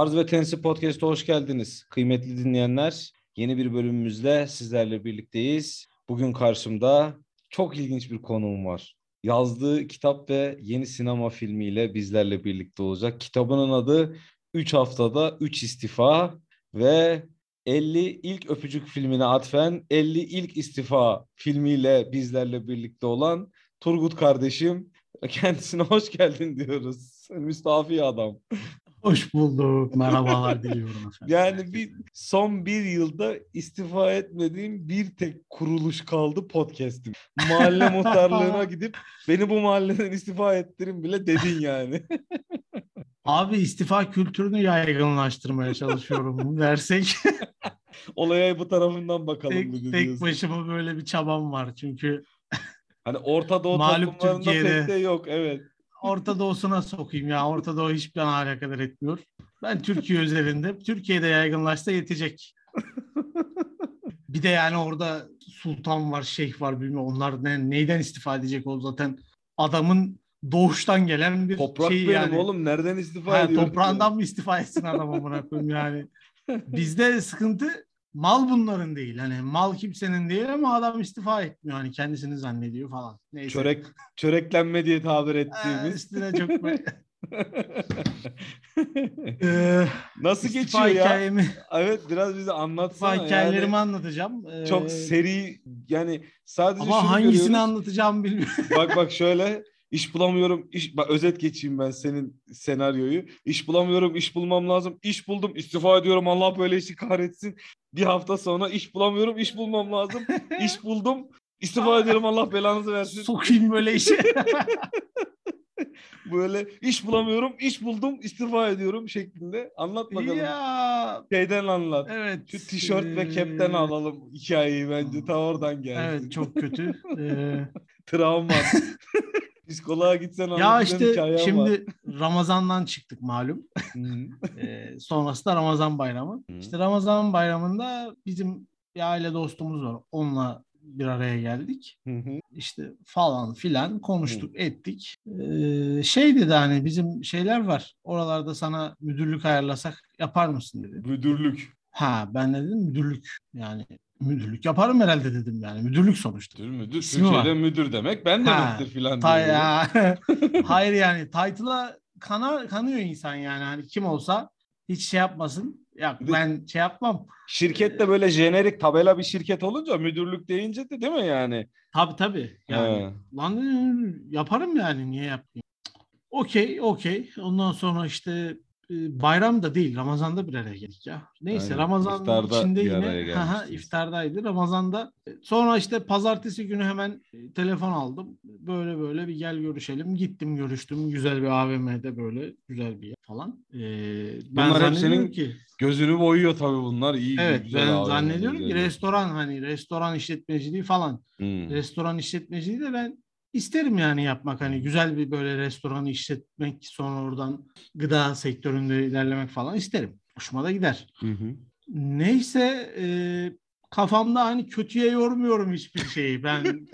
Arz ve Tensi Podcast'a hoş geldiniz. Kıymetli dinleyenler, yeni bir bölümümüzle sizlerle birlikteyiz. Bugün karşımda çok ilginç bir konuğum var. Yazdığı kitap ve yeni sinema filmiyle bizlerle birlikte olacak. Kitabının adı 3 haftada 3 istifa ve 50 ilk öpücük filmine atfen 50 ilk istifa filmiyle bizlerle birlikte olan Turgut kardeşim. Kendisine hoş geldin diyoruz. Müstafi adam. Hoş bulduk. Merhabalar diliyorum efendim. Yani bir son bir yılda istifa etmediğim bir tek kuruluş kaldı podcast'im. Mahalle muhtarlığına gidip beni bu mahalleden istifa ettirin bile dedin yani. Abi istifa kültürünü yaygınlaştırmaya çalışıyorum. Versek. Olaya bu tarafından bakalım. tek, tek başıma böyle bir çabam var çünkü. Hani Orta Doğu Malum toplumlarında Türkiye'de... pek de yok evet. Orta Doğu'suna sokayım ya. Orta Doğu hiçbir bana alakadar etmiyor. Ben Türkiye üzerinde. Türkiye'de yaygınlaşsa yetecek. bir de yani orada sultan var, şeyh var bilmiyorum. Onlar ne, neyden istifa edecek o zaten adamın doğuştan gelen bir Toprak şey benim yani. oğlum nereden istifa Ha, ediyorum? toprağından mı istifa etsin adam amına koyayım yani. Bizde sıkıntı mal bunların değil. Hani mal kimsenin değil ama adam istifa etmiyor. Hani kendisini zannediyor falan. Neyse. Çörek, çöreklenme diye tabir Ee, ettiğimiz. üstüne çok Ee, Nasıl geçiyor ya? hikayemi, Evet biraz bize anlatsana. istifa hikayelerimi yani. anlatacağım. Ee, Çok seri yani sadece şunu Ama hangisini görüyoruz. anlatacağımı bilmiyorum. Bak bak şöyle iş bulamıyorum. iş bak özet geçeyim ben senin senaryoyu. İş bulamıyorum, iş bulmam lazım. İş buldum, istifa ediyorum. Allah böyle işi kahretsin. Bir hafta sonra iş bulamıyorum, iş bulmam lazım. İş buldum, istifa ediyorum. Allah belanızı versin. Sokayım böyle işe. Böyle iş bulamıyorum, iş buldum, istifa ediyorum şeklinde. Anlat bakalım. ya Şeyden anlat. evet. Şu tişört ve ee, kepten alalım hikayeyi bence. Ta oradan gelsin. Evet çok kötü. Ee, Travma. Psikoloğa gitsen ya işte hikayen var. şimdi Ramazan'dan çıktık malum. Hı. Ee, sonrası da Ramazan bayramı. İşte Ramazan bayramında bizim bir aile dostumuz var. Onunla bir araya geldik. Hı hı. İşte falan filan konuştuk ettik. Ee, şey dedi hani bizim şeyler var. Oralarda sana müdürlük ayarlasak yapar mısın dedi. Müdürlük. Ha ben de dedim müdürlük. Yani müdürlük yaparım herhalde dedim yani. Müdürlük sonuçta. Müdür müdür. İsmi Türkiye'de var. müdür demek. Ben de Ha, müdür filan Ta- ya. Hayır yani title'a kana, kanıyor insan yani. Hani kim olsa hiç şey yapmasın. Ya ben şey yapmam. Şirkette böyle jenerik tabela bir şirket olunca müdürlük deyince de değil mi yani? Tabii tabii. Yani He. lan yaparım yani niye yapmayayım? Okey okey. Ondan sonra işte bayram da değil Ramazan'da bir araya geldik ya. Neyse Aynen. Ramazan İftarda içinde yine gelmiştiniz. iftardaydı. Ramazan'da e, sonra işte pazartesi günü hemen e, telefon aldım. Böyle böyle bir gel görüşelim. Gittim görüştüm. Güzel bir AVM'de böyle güzel bir yer falan. Ee, ben Bunlar hep senin ki Gözünü boyuyor tabii bunlar. İyi evet güzel ben zannediyorum ki restoran hani restoran işletmeciliği falan Hmm. restoran işletmeciliği de ben isterim yani yapmak hani güzel bir böyle restoranı işletmek sonra oradan gıda sektöründe ilerlemek falan isterim. Hoşuma da gider. Hı hı. Neyse e, kafamda hani kötüye yormuyorum hiçbir şeyi. Ben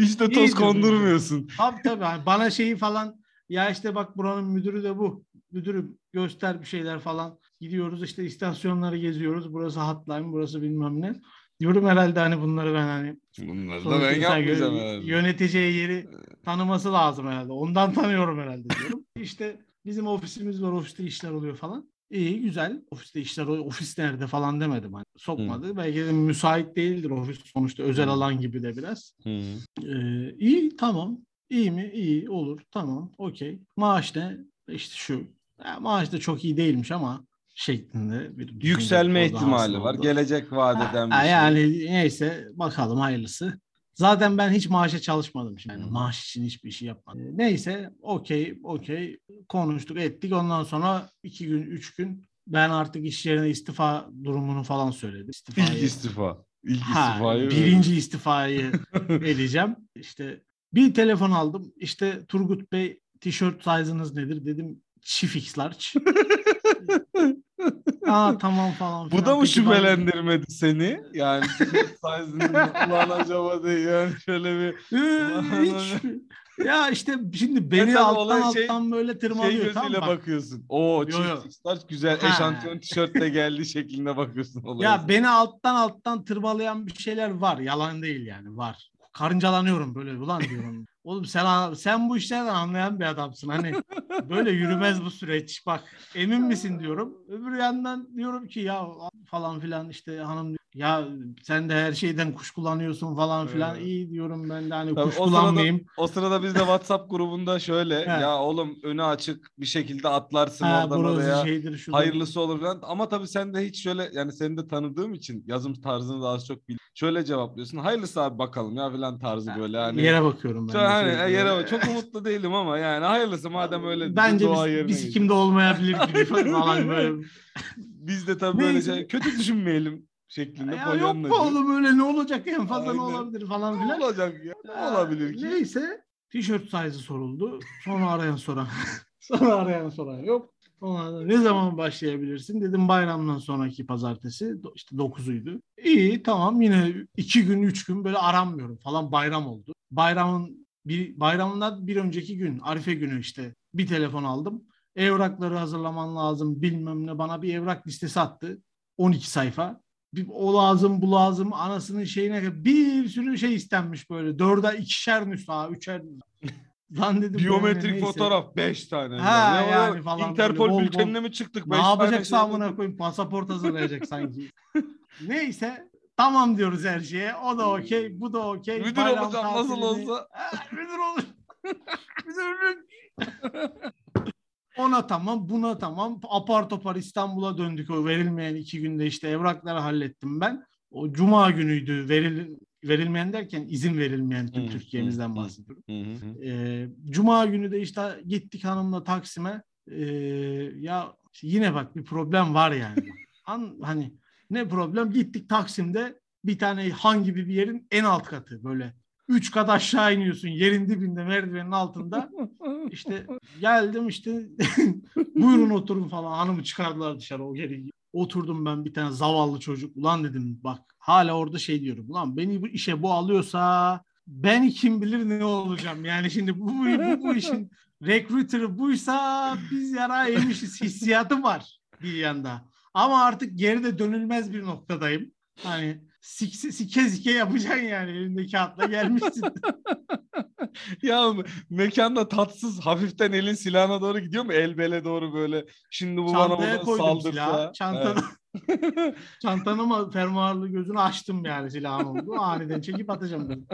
Hiç de toz kondurmuyorsun. tabii tabii hani bana şeyi falan ya işte bak buranın müdürü de bu. Müdürüm göster bir şeyler falan. Gidiyoruz işte istasyonları geziyoruz. Burası hotline, burası bilmem ne. Diyorum herhalde hani bunları ben hani Bunları da ben yapmayacağım yö- herhalde. Yöneteceği yeri tanıması lazım herhalde. Ondan tanıyorum herhalde diyorum. İşte bizim ofisimiz var, ofiste işler oluyor falan. İyi güzel. Ofiste işler. Ofis nerede falan demedim. Hani sokmadı. Belki de müsait değildir ofis. Sonuçta özel Hı. alan gibi de biraz. Hı hı. Ee, iyi tamam. İyi mi? İyi olur. Tamam. Okey. Maaş ne? İşte şu. Ya, maaş da çok iyi değilmiş ama şeklinde bir Yükselme ihtimali var. oldu. Gelecek vaat eden bir Ha, şey. Yani neyse bakalım hayırlısı. Zaten ben hiç maaşa çalışmadım şimdi. Yani maaş için hiçbir şey yapmadım. Ee, Neyse okey okey konuştuk ettik. Ondan sonra iki gün üç gün ben artık iş yerine istifa durumunu falan söyledim. İstifayı, İlk istifa. İlk ha, istifayı. birinci istifayı edeceğim. İşte bir telefon aldım. İşte Turgut Bey tişört size'ınız nedir dedim. Çift X large. Aa tamam falan Bu da mı Peki ben- şüphelendirmedi seni? Yani size'ın ulan acaba diye yani şöyle bir Ee, hiç. ya işte şimdi beni tabii alttan şey- alttan böyle şey tırmalıyor. tamam gözüyle bak. bakıyorsun. Oo Yo, yo. çift start güzel Ha. eşantiyon tişörtle geldi şeklinde bakıyorsun olaya. Ya beni alttan alttan tırmalayan bir şeyler var. Yalan değil yani var. Karıncalanıyorum böyle ulan diyorum. Oğlum sen sen bu işlerden anlayan bir adamsın. Hani böyle yürümez bu süreç. Bak emin misin diyorum. Öbür yandan diyorum ki ya falan filan işte hanım ya sen de her şeyden kuşkulanıyorsun falan filan. Evet. İyi diyorum ben de hani Tabii o kuşkulanmayayım. O sırada biz de WhatsApp grubunda şöyle ya oğlum önü açık bir şekilde atlarsın Ha, oradan oraya. şeydir şudur. Hayırlısı olur falan. Ama tabii sen de hiç şöyle yani seni de tanıdığım için yazım tarzını da az çok bil. Şöyle cevaplıyorsun. Hayırlısı abi bakalım ya falan tarzı böyle hani. Yere bakıyorum ben. Çok, hani, sürekli. yere bak- çok umutlu değilim ama yani hayırlısı madem öyle Bence biz, biz kimde olmayabilir gibi falan böyle. Biz de tabii böyle Neyse. şey, kötü düşünmeyelim şeklinde Ya yok mu oğlum öyle ne olacak en fazla ne Aynen. olabilir falan Ne filan. olacak ya? Ne Ee, olabilir ki? Neyse tişört size'ı soruldu. Sonra arayan soran. sonra arayan soran yok. Sonra ne zaman başlayabilirsin? Dedim bayramdan sonraki pazartesi. İşte 9'uydu. İyi tamam yine iki gün üç gün böyle aranmıyorum falan bayram oldu. Bayramın bir bayramından bir önceki gün Arife günü işte bir telefon aldım. Evrakları hazırlaman lazım bilmem ne bana bir evrak listesi attı. 12 sayfa. Bir, o lazım bu lazım anasının şeyine bir sürü şey istenmiş böyle. Dörde ikişer nüsha, üçer. Lan dedim Biyometrik neyse. fotoğraf 5 tane. Ha, o? yani falan Interpol bol bol- bültenine mi çıktık? Ne yapacaksa şey amına koyayım pasaport hazırlayacak sanki. Neyse tamam diyoruz her şeye. O da okey, bu da okey. Müdür olacağım nasıl olsa. Ha, müdür olur. Müdürlük. Ona tamam, buna tamam. Apar topar İstanbul'a döndük. O verilmeyen iki günde işte evrakları hallettim ben. O cuma günüydü veril, verilmeyen derken izin verilmeyen tüm Türkiye'mizden bahsediyorum. Ee, Cuma günü de işte gittik hanımla Taksim'e. Ee, ya işte yine bak bir problem var yani. An, hani ne problem? Gittik Taksim'de bir tane han gibi bir yerin en alt katı böyle. Üç kat aşağı iniyorsun yerin dibinde merdivenin altında. İşte geldim işte buyurun oturun falan hanımı çıkardılar dışarı o geri. Oturdum ben bir tane zavallı çocuk. Ulan dedim bak hala orada şey diyorum. Ulan beni bu işe bu alıyorsa ben kim bilir ne olacağım. Yani şimdi bu, bu, bu, bu işin recruiter'ı buysa biz yara yemişiz hissiyatı var bir yanda. Ama artık geride dönülmez bir noktadayım. Hani sik, sike sike yapacaksın yani elindeki kağıtla gelmişsin. ya mekanda tatsız hafiften elin silahına doğru gidiyor mu? El bele doğru böyle. Şimdi bu bana Çantaya buradan koydum saldırsa. silahı. Çantanı, çantanıma fermuarlı gözünü açtım yani silahın oldu. Aniden çekip atacağım dedim.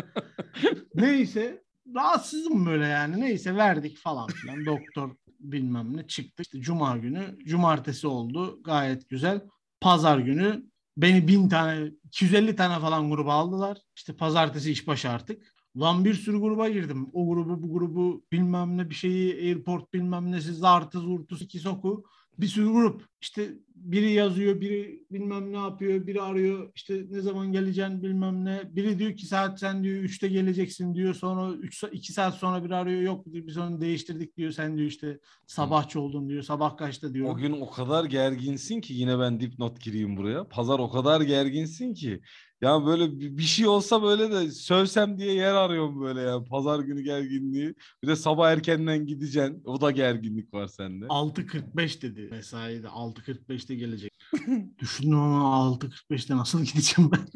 Neyse rahatsızım böyle yani. Neyse verdik falan filan. Doktor bilmem ne çıktı. İşte cuma günü. Cumartesi oldu. Gayet güzel. Pazar günü beni bin tane 250 tane falan gruba aldılar. İşte pazartesi işbaşı artık. Lan bir sürü gruba girdim. O grubu bu grubu bilmem ne bir şeyi airport bilmem nesi zartı zurtu iki soku bir sürü grup. İşte biri yazıyor, biri bilmem ne yapıyor, biri arıyor. İşte ne zaman geleceksin bilmem ne. Biri diyor ki saat sen diyor 3'te geleceksin diyor. Sonra 3 2 saat sonra biri arıyor. Yok biz onu değiştirdik diyor. Sen diyor işte sabahçı oldun diyor. Sabah kaçta diyor. O gün o kadar gerginsin ki yine ben dipnot gireyim buraya. Pazar o kadar gerginsin ki. Ya böyle bir şey olsa böyle de sövsem diye yer arıyorum böyle ya. Pazar günü gerginliği. Bir de sabah erkenden gideceksin. O da gerginlik var sende. 6.45 dedi mesaide. 6.45'te gelecek. Düşündüm ama 6.45'te nasıl gideceğim ben?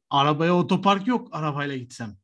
Arabaya otopark yok arabayla gitsem.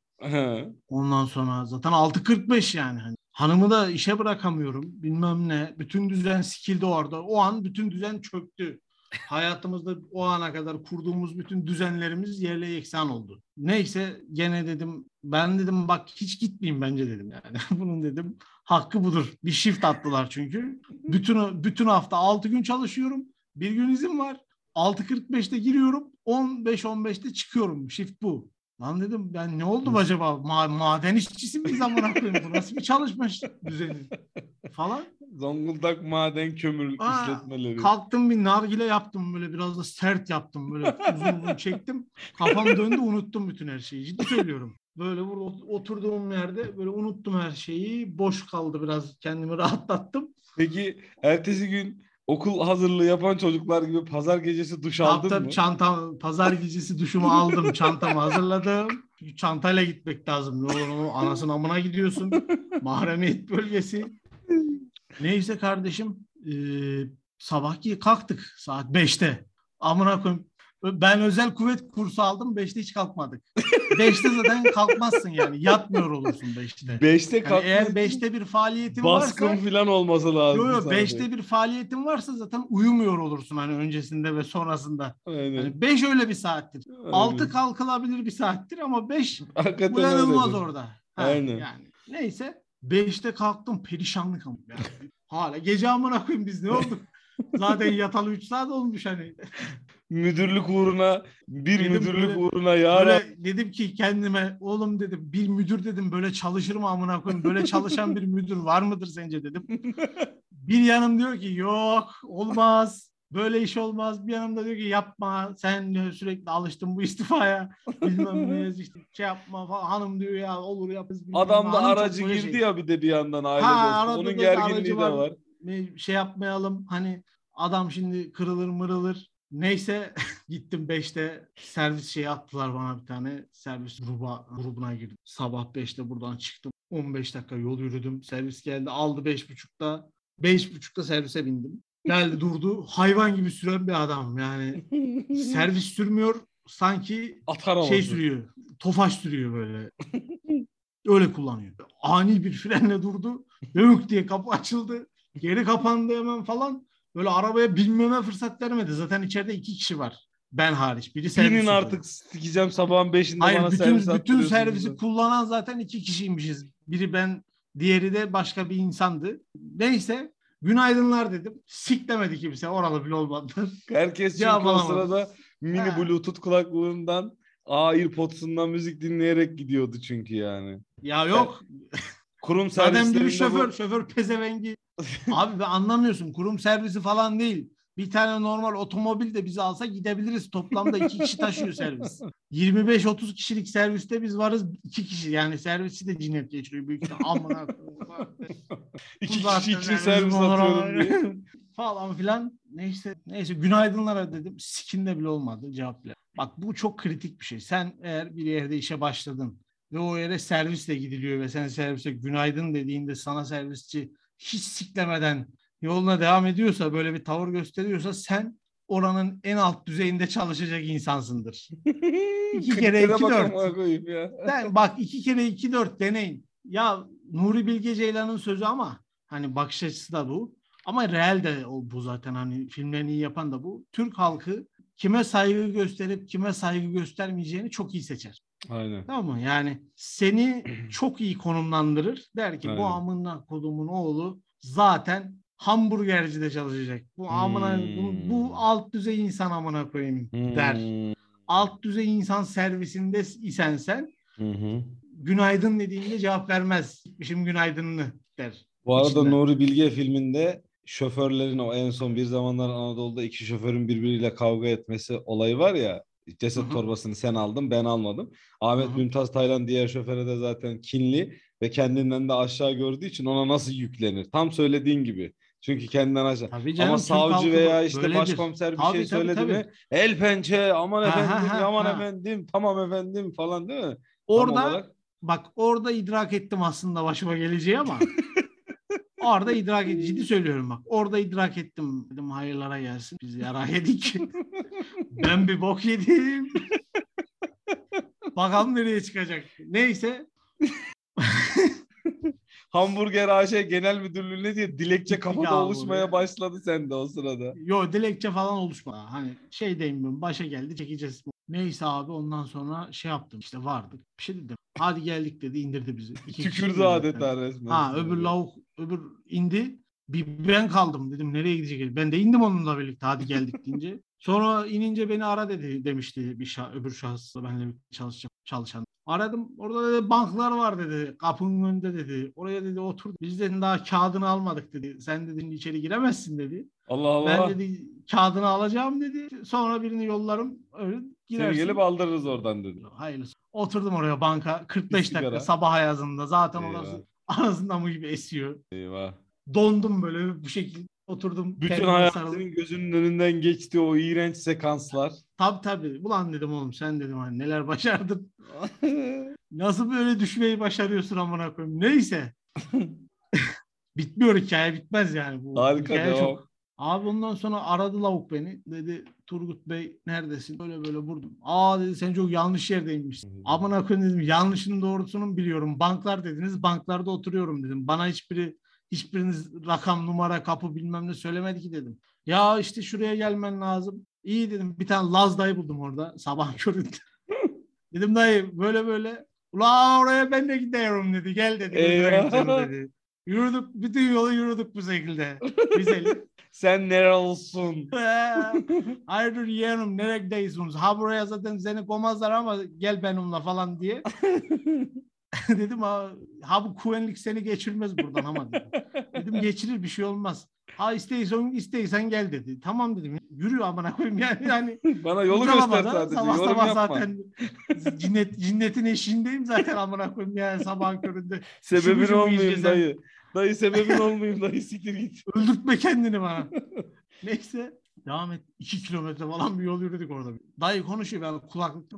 Ondan sonra zaten 6.45 yani. Hani hanımı da işe bırakamıyorum. Bilmem ne. Bütün düzen sikildi orada. O an bütün düzen çöktü. Hayatımızda o ana kadar kurduğumuz bütün düzenlerimiz yerle yeksan oldu. Neyse gene dedim ben dedim bak hiç gitmeyeyim bence dedim yani. Bunun dedim hakkı budur. Bir shift attılar çünkü. Bütün bütün hafta 6 gün çalışıyorum. Bir gün izin var. 6.45'te giriyorum. 15-15'te çıkıyorum. Shift bu. Lan dedim ben ne oldum acaba? Ma- maden işçisi miyiz amına koyayım? Bu nasıl bir çalışma düzeni? Falan. Zonguldak maden kömür Aa, işletmeleri. Kalktım bir nargile yaptım böyle biraz da sert yaptım böyle uzun uzun çektim. Kafam döndü unuttum bütün her şeyi. Ciddi söylüyorum. Böyle burada ot- oturduğum yerde böyle unuttum her şeyi. Boş kaldı biraz kendimi rahatlattım. Peki ertesi gün okul hazırlığı yapan çocuklar gibi pazar gecesi duş aldın Tabii mı? çantam, pazar gecesi duşumu aldım. Çantamı hazırladım. Çünkü çantayla gitmek lazım. Ne olur o anasının amına gidiyorsun. Mahremiyet bölgesi. Neyse kardeşim. E, sabahki kalktık saat 5'te. Amına koyayım. Ben özel kuvvet kursu aldım. 5'te hiç kalkmadık. 5'te zaten kalkmazsın yani. Yatmıyor olursun 5'te. Beşte Yani kalkmak eğer 5'te bir faaliyetin baskın varsa falan olması lazım. Yo yo sana 5'te bir faaliyetin varsa zaten uyumuyor olursun hani öncesinde ve sonrasında. Aynen. Yani 5 öyle bir saattir. Aynen. 6 kalkılabilir bir saattir ama 5 Hakikaten uyanılmaz öyledir. orada. Ha, Aynen. Yani neyse 5'te kalktım perişanlık ama. Yani. Hala gece amına koyayım biz ne olduk? Zaten yatalı 3 saat olmuş hani. Müdürlük uğruna bir Dedim müdürlük böyle- uğruna ya Böyle dedim ki kendime oğlum dedim bir müdür dedim böyle çalışır mı amına koyayım? Böyle çalışan bir müdür var mıdır sence dedim. Bir yanım diyor ki yok olmaz. Böyle iş olmaz. Bir yanım da diyor ki yapma. Sen diyor, sürekli alıştın bu istifaya. Bilmem ne işte şey yapma falan. Hanım diyor ya olur yaparız. Adam da aracı böyle girdi şey. ya bir de bir yandan aile Ha, dostu. arada Onun gerginliği de var. var. Şey yapmayalım hani adam şimdi kırılır mırılır. Neyse gittim 5'te servis şeyi attılar bana bir tane. Servis gruba, grubuna girdim. Sabah 5'te buradan çıktım. 15 dakika yol yürüdüm. Servis geldi aldı 5.30'da. 5.30'da servise bindim. Geldi durdu. Hayvan gibi süren bir adam yani. Servis sürmüyor. Sanki Atar şey sürüyor. Tofaş sürüyor böyle. Öyle kullanıyor. Ani bir frenle durdu. Yok diye kapı açıldı. Geri kapandı hemen falan. Böyle arabaya binmeme fırsat vermedi. Zaten içeride iki kişi var. Ben hariç. Biri servis Binin artık sikeceğim sabahın beşinde Hayır bana bütün, servis bütün servisi burada. kullanan zaten iki kişiymişiz. Biri ben, diğeri de başka bir insandı. Neyse günaydınlar dedim. Siklemedi kimse. Oralı bile olmadı. Herkes çünkü o sırada mini Ha. bluetooth kulaklığından AirPods'undan müzik dinleyerek gidiyordu çünkü yani. ya yok. Kurum Zaten bir servislerinde şoför, bu şoför pezevengi. Abi ben anlamıyorsun. Kurum servisi falan değil. Bir tane normal otomobil de bizi alsa gidebiliriz. Toplamda iki kişi taşıyor servis. 25-30 kişilik serviste biz varız iki kişi. Yani servisi de cinnet geçiriyor büyük ihtimal. Amına koyayım. iki kişi için servis atıyorum diye. falan filan. Neyse neyse günaydınlara dedim. Sikinde bile olmadı cevap bile. Bak bu çok kritik bir şey. Sen eğer bir yerde işe başladın ve o yere servisle gidiliyor ve sen servise günaydın dediğinde sana servisçi hiç siklemeden yoluna devam ediyorsa böyle bir tavır gösteriyorsa sen oranın en alt düzeyinde çalışacak insansındır. İki kere iki dört. Ben, bak iki kere iki dört deneyin. Ya Nuri Bilge Ceylan'ın sözü ama hani bakış açısı da bu. Ama real de o bu zaten hani filmlerini iyi yapan da bu. Türk halkı kime saygı gösterip kime saygı göstermeyeceğini çok iyi seçer. Aynen. Tamam mı? Yani seni çok iyi konumlandırır. Der ki bu Aynen. amına kodumun oğlu zaten hamburgercide çalışacak. Bu amına Hmm. bu, bu alt düzey insan amına koyayım der. Hmm. Alt düzey insan servisinde isen sen Hı hı. günaydın dediğinde cevap vermez. Gitmişim günaydınını der. Bu arada İçinde. Nuri Bilge filminde şoförlerin o en son bir zamanlar Anadolu'da iki şoförün birbiriyle kavga etmesi olayı var ya. Ceset torbasını sen aldın ben almadım. Ahmet Hı hı. Mümtaz Taylan diğer şoföre de zaten kinli ve kendinden de aşağı gördüğü için ona nasıl yüklenir? Tam söylediğin gibi. Çünkü kendinden aşağı. Tabii canım, Ama savcı veya işte böyledir. başkomiser bir Tabii, şey tabii, söyledi tabii. mi? El pençe, aman Ha, efendim, ha, ha, aman ha. efendim, tamam efendim falan değil mi? Orada olarak. bak orada idrak ettim aslında başıma geleceği ama orada idrak ettim. Ciddi söylüyorum bak. Orada idrak ettim. Dedim hayırlara gelsin. Biz yara yedik. ben bir bok yedim. Bakalım nereye çıkacak. Neyse. Hamburger AŞ Genel Müdürlüğü'ne diye dilekçe kafada abi oluşmaya oraya. başladı sende o sırada. Yo dilekçe falan oluşmadı. Hani şey deyim başa geldi çekeceğiz. Neyse abi ondan sonra şey yaptım işte vardık. Bir şey dedim. Hadi geldik dedi indirdi bizi. İki Tükürdü adeta resmen. Ha öbür lavuk öbür indi. Bir ben kaldım dedim nereye gidecek? Ben de indim onunla birlikte hadi geldik deyince. Sonra inince beni ara dedi demişti bir şah, öbür şahıs benimle çalışacak çalışan. Aradım orada dedi banklar var dedi kapının önünde dedi. Oraya dedi otur. Biz dedi daha kağıdını almadık dedi. Sen dedin içeri giremezsin dedi. Allah Allah. Ben dedi kağıdını alacağım dedi. Sonra birini yollarım öyle Seni girersin. gelip aldırırız oradan dedi. Hayırlısı. Oturdum oraya banka 45 sigara. dakika sabah ayazında zaten Eyvah. orası anasından mı gibi esiyor. Eyvah. Dondum böyle bu şekilde oturdum. Bütün hayatının gözünün önünden geçti o iğrenç sekanslar. Tabii tabii. Ulan dedim oğlum sen dedim hani neler başardın. Nasıl böyle düşmeyi başarıyorsun amına koyayım. Neyse. Bitmiyor hikaye bitmez yani. Bu Harika hikaye çok. Abi ondan sonra aradı lavuk beni. Dedi Turgut Bey neredesin? Böyle böyle buradum. Aa dedi sen çok yanlış yerdeymişsin. Amına koyayım dedim. Yanlışın doğrusunu biliyorum. Banklar dediniz. Banklarda oturuyorum dedim. Bana hiçbiri hiçbiriniz rakam, numara, kapı bilmem ne söylemedi ki dedim. Ya işte şuraya gelmen lazım. İyi dedim. Bir tane Laz dayı buldum orada sabah köründe. dedim dayı böyle böyle. Ula oraya ben de gidiyorum dedi. Gel dedi. Eyvah. dedi. Yürüdük. Bütün yolu yürüdük bu şekilde. Güzel. Sen nerelisin? Hayırdır yeğenim nereye gidiyorsunuz? Ha buraya zaten seni koymazlar ama gel benimle falan diye. dedim ha, ha bu kuvenlik seni geçirmez buradan ama dedim. Dedim geçirir bir şey olmaz. Ha isteysen isteysen gel dedi. Tamam dedim. Yürü amına koyayım yani. yani Bana yolu göster sadece. Sabah Yorum sabah yapma. zaten cinnet, cinnetin eşiğindeyim zaten amına koyayım yani sabahın köründe. Sebebin şubur olmayayım dayı. Dayı sebebin olmayayım dayı siktir git. Öldürtme kendini bana. Neyse. Devam et. İki kilometre falan bir yol yürüdük orada. Dayı konuşuyor ben kulaklıkta.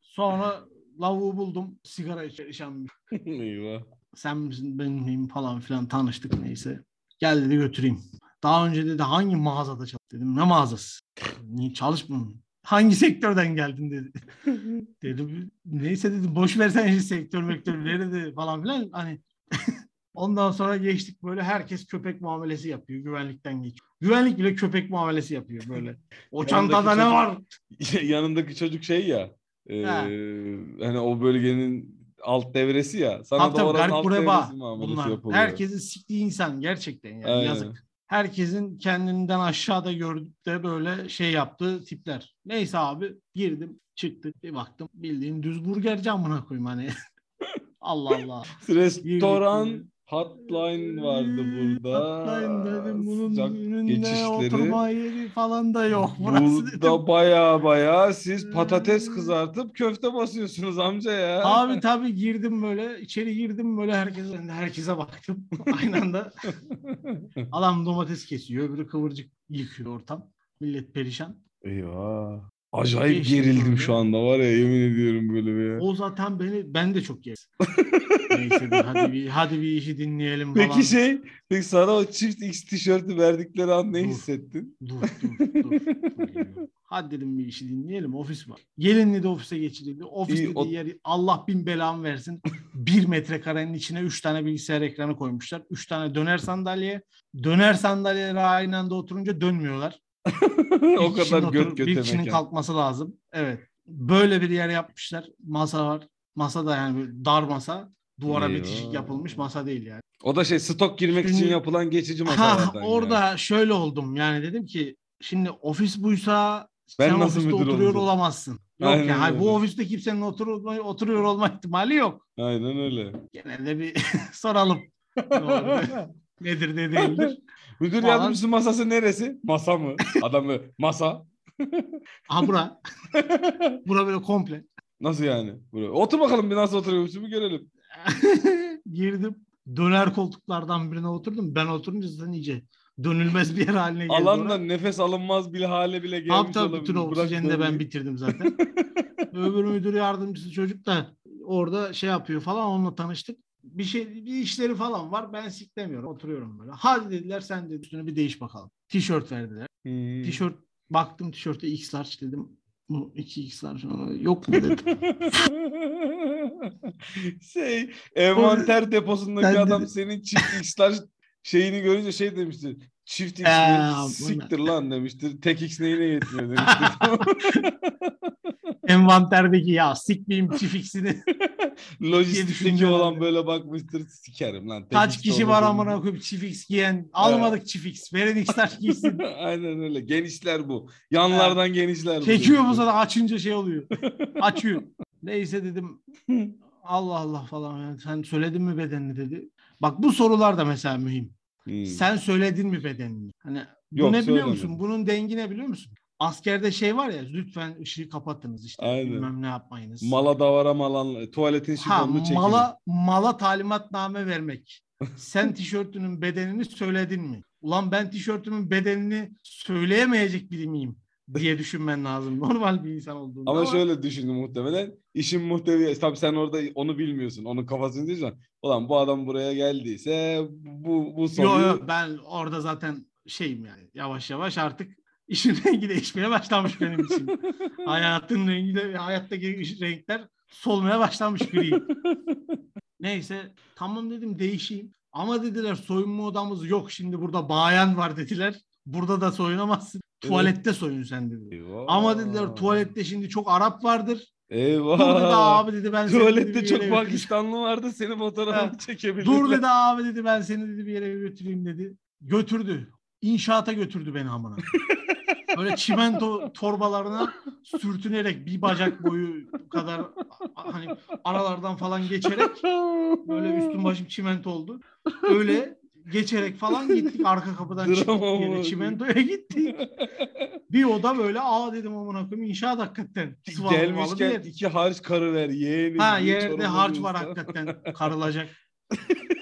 Sonra lavuğu buldum. Sigara içen. Eyvah. Sen misin ben miyim falan filan tanıştık neyse. Gel dedi götüreyim. Daha önce dedi hangi mağazada çalış dedim. Ne mağazası? Niye çalışmıyorum? Hangi sektörden geldin dedi. Dedim neyse dedim boş versen şu sektör mektörleri de falan filan hani Ondan sonra geçtik böyle herkes köpek muamelesi yapıyor. Güvenlikten geçiyor. Güvenlik bile köpek muamelesi yapıyor böyle. O çantada ne var? Yanındaki çocuk şey ya. E, Ha. hani o bölgenin alt devresi ya. Sana Tabii da oranın alt muamelesi bunlar. yapılıyor. Herkesin siktiği insan gerçekten yani Aynen. yazık. Herkesin kendinden aşağıda gördüğü de böyle şey yaptığı tipler. Neyse abi girdim çıktık bir baktım bildiğin düz burgerci amına koyayım hani. Allah Allah. Restoran hotline vardı burada. Hotline dedim bunun Sıcak önünde geçişleri. oturma yeri falan da yok. Burası dedim. Burada baya baya siz patates kızartıp köfte basıyorsunuz amca ya. Abi tabii girdim böyle içeri girdim böyle herkese herkese baktım aynı anda. Adam domates kesiyor öbürü kıvırcık yıkıyor ortam. Millet perişan. Eyvah. Acayip Geçtim gerildim şu anda var ya yemin ediyorum böyle bir. O zaten beni ben de çok yerim. Neyse bir, hadi bir hadi bir işi dinleyelim falan. Peki şey, peki sana o çift X tişörtü verdikleri an ne Dur. hissettin? Dur dur dur. dur. Hadi dedim bir işi dinleyelim ofis var. Gelinli de ofise geçirildi. Ofis İyi, o- yer Allah bin belamı versin. bir metrekarenin içine üç tane bilgisayar ekranı koymuşlar. Üç tane döner sandalye. Döner sandalyelere aynı anda oturunca dönmüyorlar. o kadar oturup göt Bir kişinin kalkması lazım. Evet. Böyle bir yer yapmışlar. Masa var. Masa da yani böyle dar masa. Duvara Eyvah. bitişik yapılmış masa değil yani. O da şey stok girmek için Şimdi- yapılan geçici Ha, masalardan. yani. orada şöyle oldum. Yani dedim ki şimdi ofis buysa Ben sen nasıl ofiste oturuyor olacağım? olamazsın. Yok Aynen ya hayır, bu öyle. ofiste kimsenin otur oturuyor olma ihtimali yok. Aynen öyle. Genelde bir soralım. Nedir ne değildir. Müdür Falan. yardımcısı masası neresi? Masa mı? Adamı masa. Ha bura. Bura böyle komple. Nasıl yani? Buraya. Otur bakalım bir nasıl oturuyormuşsun bir görelim. Girdim. Döner koltuklardan birine oturdum. Ben oturunca zaten iyice dönülmez bir yer haline geldi. Alandan nefes alınmaz bir hale bile gelmiş Tabii tabii olabilir. bütün oksijeni de ben bitirdim zaten. Öbür müdür yardımcısı çocuk da orada şey yapıyor falan onunla tanıştık. Bir şey bir işleri falan var. Ben siklemiyorum. Oturuyorum böyle. Hadi dediler sen de üstüne bir değiş bakalım. Tişört verdiler. Hmm. Tişört baktım tişörte X large dedim. Bu 2X large yok mu dedim. şey envanter deposundaki adam dedi- senin çift X'ler şeyini görünce şey demiştir. Çift X Ee? Siktir lan demiştir. Tek X neyine yetmiyor demiştir. Envanterdeki ya sikmeyeyim. Lojistikteki düşünüyor olan yani. böyle bakmıştır. Sikerim lan. Kaç kişi var amına çift X giyen. Almadık X. Verin X large giysin. Aynen öyle. Genişler bu. Yanlardan genişler bu. Çekiyor bu zaten açınca şey oluyor. Açıyor. Neyse dedim. Allah Allah falan. Yani sen söyledin mi bedenini dedi. Bak bu sorular da mesela mühim. Hmm. Sen söyledin mi bedenini? Hani bu Yok, ne biliyor musun? Bunun dengi ne biliyor musun? Askerde şey var ya lütfen ışığı kapatınız işte. Aynen. Bilmem ne yapmayınız. Mala davara malan tuvaletin ha, şifonunu çekin. mala, mala talimatname vermek. sen tişörtünün bedenini söyledin mi? Ulan ben tişörtümün bedenini söyleyemeyecek biri miyim? diye düşünmen lazım. Normal bir insan olduğunu. Ama, şöyle düşündüm muhtemelen. İşin muhtevi tabii sen orada onu bilmiyorsun. Onun kafasını diyorsan. Ulan bu adam buraya geldiyse bu bu soruyu... Yok yok ben orada zaten şeyim yani yavaş yavaş artık işin rengi değişmeye başlamış benim için. Hayatın rengi de hayattaki renkler solmaya başlamış biriyim. Neyse tamam dedim değişeyim. Ama dediler soyunma odamız yok şimdi burada bayan var dediler. Burada da soyunamazsın. Tuvalette soyun sen dedi. Eyvah. Ama dediler tuvalette şimdi çok Arap vardır. Eyvah. Dur dedi abi dedi ben seni dedi, Tuvalette bir çok Pakistanlı vardı senin fotoğrafını Ha. çekebilirler. Dur dedi abi dedi ben seni dedi bir yere götüreyim dedi. Götürdü. İnşaata götürdü beni amına. Böyle çimento torbalarına sürtünerek bir bacak boyu kadar hani aralardan falan geçerek böyle üstüm başım çimento oldu. Öyle geçerek falan gittik arka kapıdan çıktık yine çimentoya gittik. Bir oda böyle aa dedim amına koyayım inşaat hakikaten. Gelmişken iki harç karı ver yeğenim. Ha yerde harç var hakikaten karılacak.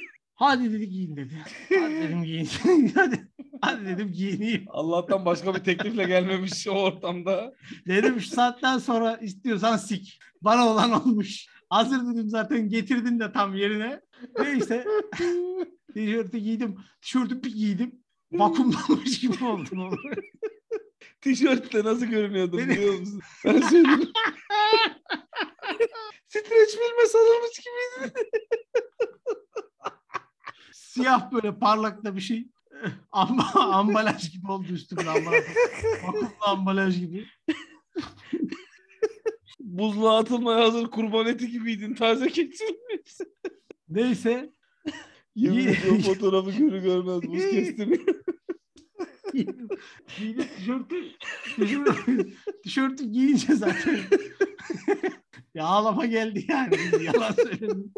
Hadi dedi giyin dedi. Hadi dedim giyin. hadi, hadi dedim giyineyim. Allah'tan başka bir teklifle gelmemiş o ortamda. Dedim şu saatten sonra istiyorsan sik. Bana olan olmuş. Hazır dedim zaten getirdin de tam yerine. Neyse tişörtü giydim. Tişörtü bir giydim. Vakumlanmış gibi oldum. oğlum. Tişörtte nasıl görünüyordun Beni- biliyor musun? Ben söyleyeyim. Streç filme sarılmış gibiydi. Siyah böyle parlak da bir şey. Amba, ambalaj gibi oldu üstümde. Ambalaj. Vakumlu ambalaj gibi. Buzluğa atılmaya hazır kurban eti gibiydin. Taze kesilmiş. Neyse Yemin Ye- ediyorum fotoğrafı görür görmez buz kestim. Giydim tişörtü. Tişörtü, tişörtü giyince zaten ya ağlama geldi yani. Yalan söyledim.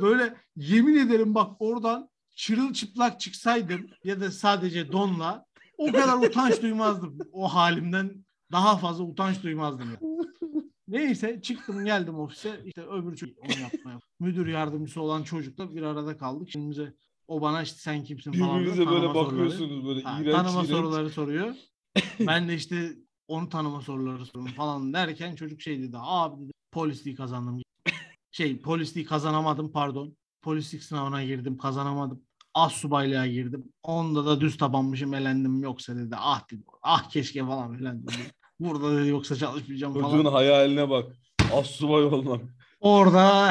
Böyle yemin ederim bak oradan çırılçıplak çıksaydım ya da sadece donla o kadar utanç duymazdım. O halimden daha fazla utanç duymazdım. Yani. Neyse çıktım geldim ofise işte öbür çocuk onu yapmaya. Müdür yardımcısı olan çocukla bir arada kaldık. Şimdi o bana işte sen kimsin falan. Birbirinize böyle tanıma soruları. bakıyorsunuz böyle Ha, iğrenç tanıma iğrenç. soruları soruyor. ben de işte onu tanıma soruları soruyorum falan derken çocuk şey dedi. Abi dedi polisliği kazandım. Şey polisliği kazanamadım pardon. Polislik sınavına girdim kazanamadım. Az subaylığa girdim. Onda da düz tabanmışım elendim yoksa dedi. Ah dedi. Ah keşke falan filan dedi. Burada dedi yoksa çalışmayacağım falan. Çocuğun hayaline bak. Assubay olmak. Orada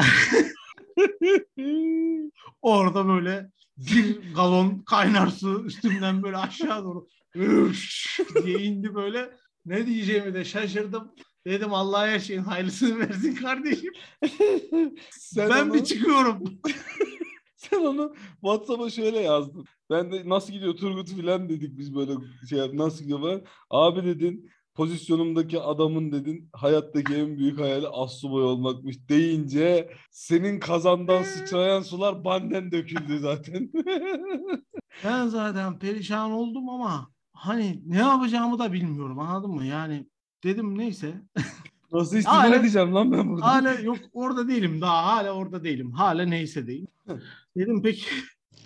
orada böyle bir galon kaynar su üstümden böyle aşağı doğru diye indi böyle. Ne diyeceğimi de şaşırdım. Dedim Allah her şeyin hayırlısını versin kardeşim. Sen ben onu, bir çıkıyorum. sen onu WhatsApp'a şöyle yazdın. Ben de nasıl gidiyor Turgut filan dedik biz böyle şey yap- nasıl gidiyor falan. Abi dedin pozisyonumdaki adamın dedin hayattaki en büyük hayali assubay olmakmış deyince senin kazandan sıçrayan sular banden döküldü zaten. Ben zaten perişan oldum ama hani ne yapacağımı da bilmiyorum anladın mı? Yani dedim neyse. Nasıl istifa Hala- edeceğim lan ben burada? Hala yok orada değilim daha hala orada değilim. Hala neyse değil. dedim peki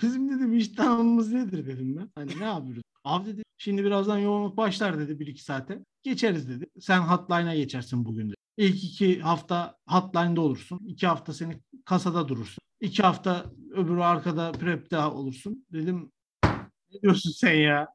bizim dedim iş tanımımız nedir dedim ben. Hani ne yapıyoruz? Abi dedi şimdi birazdan yoğunluk başlar dedi bir iki saate. Geçeriz dedi. Sen hotline'a geçersin bugün dedi. İlk iki hafta hotline'da olursun. İki hafta seni kasada durursun. İki hafta öbürü arkada prep'te olursun. Dedim ne diyorsun sen ya?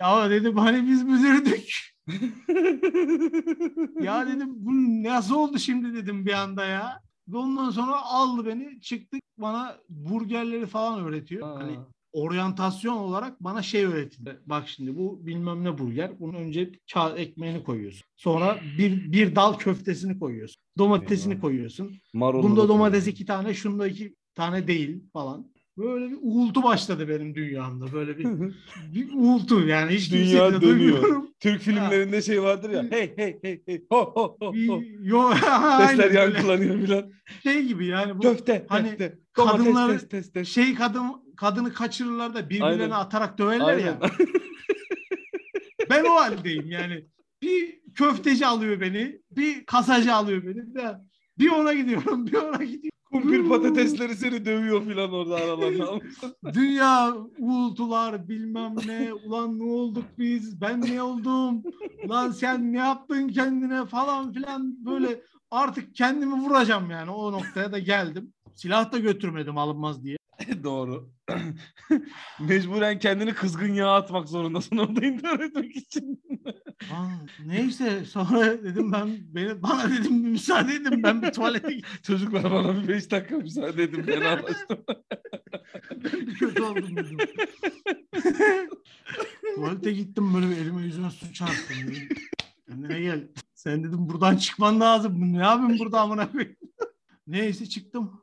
Ya dedim hani biz müdürdük. Ya dedim bu nasıl oldu şimdi dedim bir anda ya. Ondan sonra aldı beni çıktık bana burgerleri falan öğretiyor. Hani Ha. oryantasyon olarak bana şey öğretti. Bak şimdi bu bilmem ne burger. Bunun önce kağıt ekmeğini koyuyorsun. Sonra bir, bir dal köftesini koyuyorsun. Domatesini koyuyorsun. Marullu Bunda da domates iki tane, şunda iki tane değil falan. Böyle bir uğultu başladı benim dünyamda. Böyle bir, bir uğultu yani hiç Dünya dönüyor. duymuyorum. Türk filmlerinde şey vardır ya. Hey hey hey hey. Ho ho ho. ho. Yo, Sesler yankılanıyor filan. şey gibi yani bu Köfte, hani köfte. Domates, kadınları- tes, tes, tes. şey kadın kadını kaçırırlar da birbirlerine Aynen. atarak döverler Aynen. ya. Ben o haldeyim yani. Bir köfteci alıyor beni, bir kasacı alıyor beni. Bir, bir ona gidiyorum, bir ona gidiyorum. Kumpir patatesleri seni dövüyor filan orada aralarında. Dünya uğultular bilmem ne. Ulan ne olduk biz? Ben ne oldum? Ulan sen ne yaptın kendine falan filan böyle artık kendimi vuracağım yani o noktaya da geldim. Silah da götürmedim alınmaz diye. Doğru. Mecburen kendini kızgın yağa atmak zorundasın orada intihar etmek için. Lan neyse sonra dedim ben beni bana dedim bir müsaade edin ben bir tuvalete. Çocuklar bana bir beş dakika müsaade edin fenalaştım. Ben bir kötü oldum dedim. tuvalete gittim böyle elime yüzüme su çarptım. Dedim. Kendine gel. Sen dedim buradan çıkman lazım. Ne yapayım burada amına koyayım. Neyse çıktım.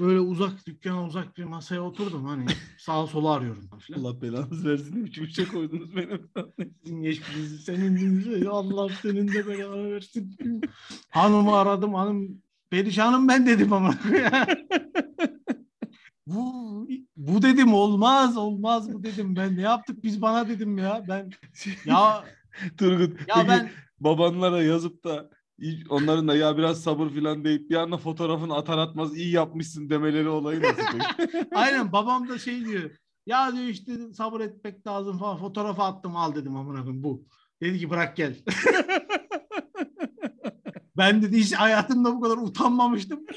Böyle uzak dükkana uzak bir masaya oturdum hani sağa sola arıyorum. Falan. Allah belanızı versin. Bir şey koydunuz benim. Sizin geçmişiniz senin. Allah senin de belanı versin. Hanımı aradım hanım perişanım ben dedim ama. bu, bu dedim olmaz olmaz bu dedim ben ne yaptık biz bana dedim ya ben ya Turgut. ya peki ben babanlara yazıp da onların da ya biraz sabır filan deyip bir anda fotoğrafını atar atmaz iyi yapmışsın demeleri olayı nasıl aynen babam da şey diyor ya diyor işte sabır etmek lazım falan fotoğrafı attım al dedim amına koyayım bu. Dedi ki bırak gel. ben dedi hiç hayatımda bu kadar utanmamıştım.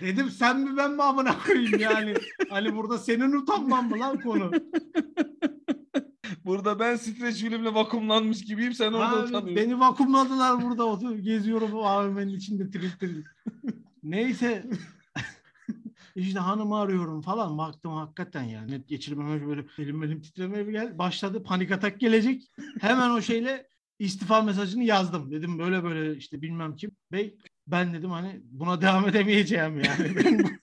Dedim sen mi ben mi amına koyayım yani. Hani burada senin utanman mı lan konu? Burada ben streç filmle vakumlanmış gibiyim sen orada Ha, utanıyorsun. beni vakumladılar burada otur geziyorum bu AVM'nin içinde tril tril. Neyse. işte hanımı arıyorum falan baktım hakikaten yani net geçirmeme böyle elim elim titremeye bir gel başladı panik atak gelecek. Hemen o şeyle istifa mesajını yazdım. Dedim böyle böyle işte bilmem kim. Bey ben dedim hani buna devam edemeyeceğim yani.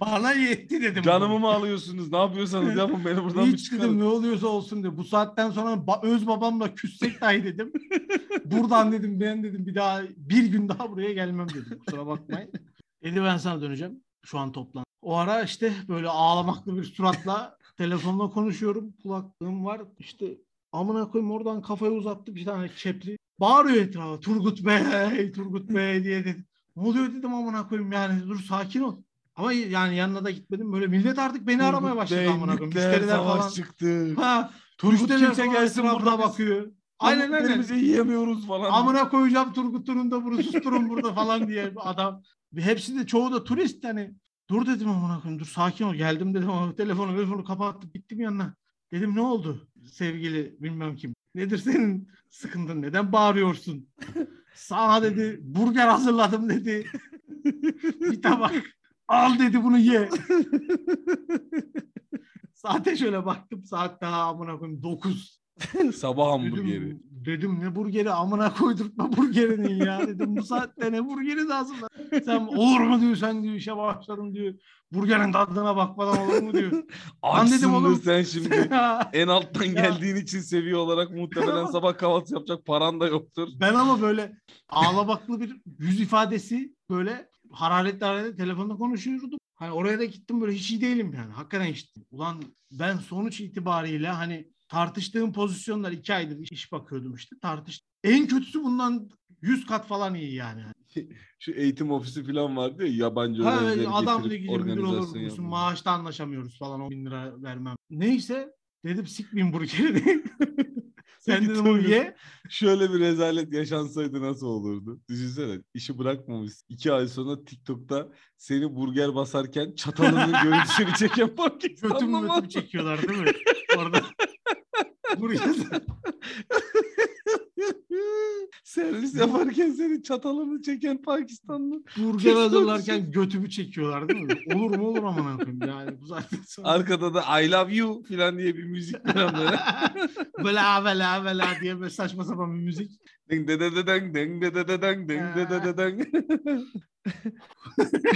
Bana yetti dedim. Canımı mı alıyorsunuz? Ne yapıyorsanız yapın beni buradan bir Hiç çıkarın. dedim ne oluyorsa olsun diye. Bu saatten sonra ba- öz babamla küssek dahi dedim. Buradan dedim ben dedim bir daha bir gün daha buraya gelmem dedim. Kusura bakmayın. Dedi ben sana döneceğim. Şu an toplan. O ara işte böyle ağlamaklı bir suratla telefonla konuşuyorum. Kulaklığım var. İşte amına koyayım oradan kafayı uzattı bir tane kepli. Bağırıyor etrafa Turgut Bey, Turgut Bey diye dedi. Ne oluyor dedim amına koyayım yani dur sakin ol. Ama yani yanına da gitmedim. Böyle millet artık beni aramaya başladı Bey, amına koyayım. Müşteriler falan. çıktı. Ha, Turgut kimse falan gelsin burada bakıyor. Aynen aynen. Yiyemiyoruz falan. Amına koyacağım Turgut'un da bunu susturun burada falan diye adam. Hepsi de çoğu da turist hani. Dur dedim amına koyayım dur sakin ol. Geldim dedim ama telefonu telefonu kapattım gittim yanına. Dedim ne oldu sevgili bilmem kim. Nedir senin sıkıntın neden bağırıyorsun? Sana dedi burger hazırladım dedi. Bir tabak al dedi bunu ye. Saate şöyle baktım saat daha amına koyayım 9. Sabah hamburgeri. Dedim, dedim ne burgeri amına koydurtma burgerinin ya dedim bu saatte ne burgeri lazım lan. Sen olur mu diyor sen diyor işe başladım diyor. Burgerin tadına bakmadan olur mu diyor. Lan dedim oğlum. sen şimdi. En alttan geldiğin için seviye olarak muhtemelen sabah kahvaltı yapacak paran da yoktur. ben ama böyle ağlamaklı bir yüz ifadesi böyle hararetli hararetli telefonda konuşuyordum. Hani oraya da gittim böyle hiç iyi değilim yani. Hakikaten hiç. Ulan ben sonuç itibariyle hani tartıştığım pozisyonlar iki aydır iş bakıyordum işte tartış. En kötüsü bundan 100 kat falan iyi yani. Şu eğitim ofisi falan vardı ya yabancı Ha, öğrencileri adam getirip olur organizasyon yapmak. Maaşta anlaşamıyoruz falan 10 bin lira vermem. Neyse dedim sikmeyin burgeri. Dedim onu ye. Şöyle bir rezalet yaşansaydı nasıl olurdu? Düşünsene işi bırakmamış. İki ay sonra TikTok'ta seni burger basarken çatalının görüntüsünü çeken Pakistanlı mı? götümü çekiyorlar değil mi? Orada. Buraya Servis yaparken senin çatalını çeken Pakistanlı. burger hazırlarken götümü çekiyorlar değil mi? Olur mu olur aman koyayım yani bu zaten sonra. Arkada da I love you falan diye bir müzik falan böyle. Bela bela bela diye böyle saçma sapan bir müzik. Deng de de de deng deng de de de deng deng de de de deng.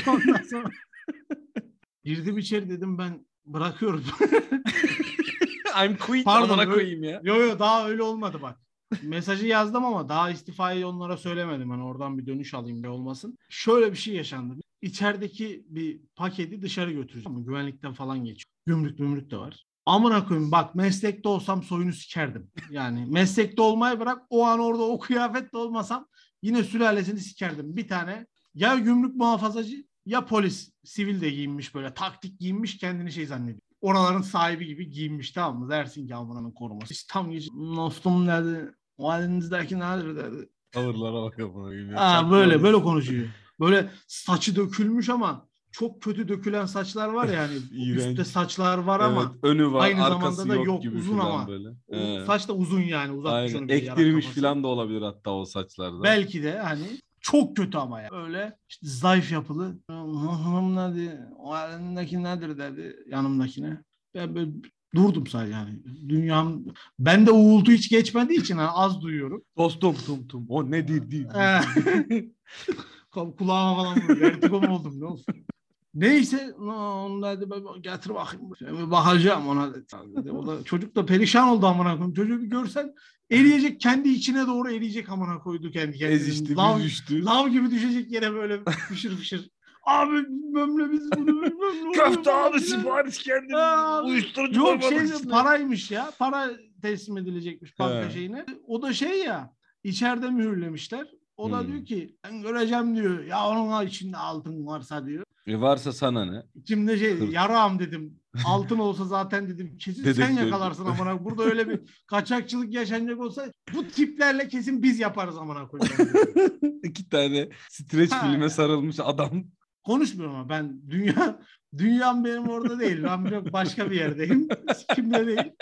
Ondan sonra girdim içeri dedim ben bırakıyorum. I'm quit Pardon, amına koyayım ya. Yo yo daha öyle olmadı bak. Mesajı yazdım ama daha istifayı onlara söylemedim. Hani oradan bir dönüş alayım ne olmasın. Şöyle bir şey yaşandı. İçerideki bir paketi dışarı götüreceğim. Ama Güvenlikten falan geçiyor. Gümrük gümrük de var. Amına koyayım bak meslekte olsam soyunu sikerdim. Yani meslekte olmayı bırak o an orada o kıyafetle olmasam yine sülalesini sikerdim. Bir tane ya gümrük muhafazacı ya polis sivil de giyinmiş böyle taktik giyinmiş kendini şey zannediyor. Oraların sahibi gibi giyinmiş tamam mı? Dersin ki Alman'ın koruması. İşte tam gece dostum nerede? O halinizdeki nedir dedi. Tavırlara bak amına Aa, böyle böyle konuşuyor. Böyle saçı dökülmüş ama çok kötü dökülen saçlar var ya hani üstte saçlar var ama Evet, önü var, aynı zamanda da yok, yok, gibi uzun ama. böyle. He. saç da uzun yani uzatmış Aynen. Ektirmiş falan da olabilir hatta o saçlarda. Belki de hani çok kötü ama ya. Öyle işte zayıf yapılı. Hanım dedi. O elindeki nedir dedi yanımdakine. Ben böyle durdum sadece yani. Dünyam bende uğultu hiç geçmediği için hani az duyuyorum. Dostum tum tum. O nedir değil. Ee, Kulağıma falan vuruyor. Vertigo mu oldum ne olsun. Neyse onu dedi "Ben getir bakayım. Ben bakacağım ona dedi. Dedi, O da çocuk da perişan oldu amına koyayım. Çocuğu bir görsen eriyecek kendi içine doğru eriyecek amına koydu kendi kendine. Ezişti, Lav, büzüştü. lav gibi düşecek yere böyle fışır fışır. Abi bilmem biz bunu bilmem Köfte abi sipariş kendin. Ha, Uyuşturucu Yok şey paraymış ya. Para teslim edilecekmiş banka He. şeyine. O da şey ya içeride mühürlemişler. O da Hmm. diyor ki ben göreceğim diyor. Ya onun içinde altın varsa diyor. E varsa sana ne? İçimde şey Hır. yarağım dedim. Altın olsa zaten dedim kesin sen yakalarsın amına. Burada öyle bir kaçakçılık yaşanacak olsa bu tiplerle kesin biz yaparız amına koyayım. İki tane streç Ha, filme sarılmış adam. Konuşmuyorum ama ben dünya dünyam benim orada değil. Ben başka bir yerdeyim. Kimde değil.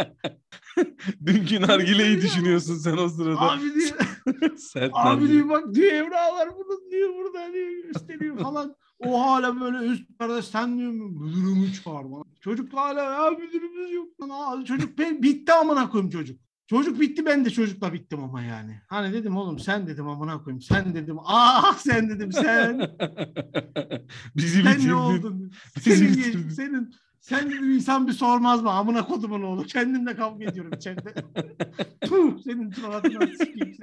Dünkü nargileyi düşünüyorsun sen o sırada. Abi diyor. Sert Abi diyor bak diyor Emrah var bunun diyor burada diyor gösteriyor falan. O hala böyle üst perde sen diyor müdürümü çağırma. Çocuk hala ya müdürümüz yok. lan. Çocuk be- bitti amına koyayım çocuk. Çocuk bitti ben de çocukla bittim ama yani. Hani dedim oğlum sen dedim amına koyayım. Sen dedim ah sen dedim sen. Bizi sen bitirdin. ne oldun? Bizi Senin, bitirdin. senin sen dedim insan bir sormaz mı amına kodumun oğlu. Kendimle kavga ediyorum içeride. Tuh, senin suratına sikeyim.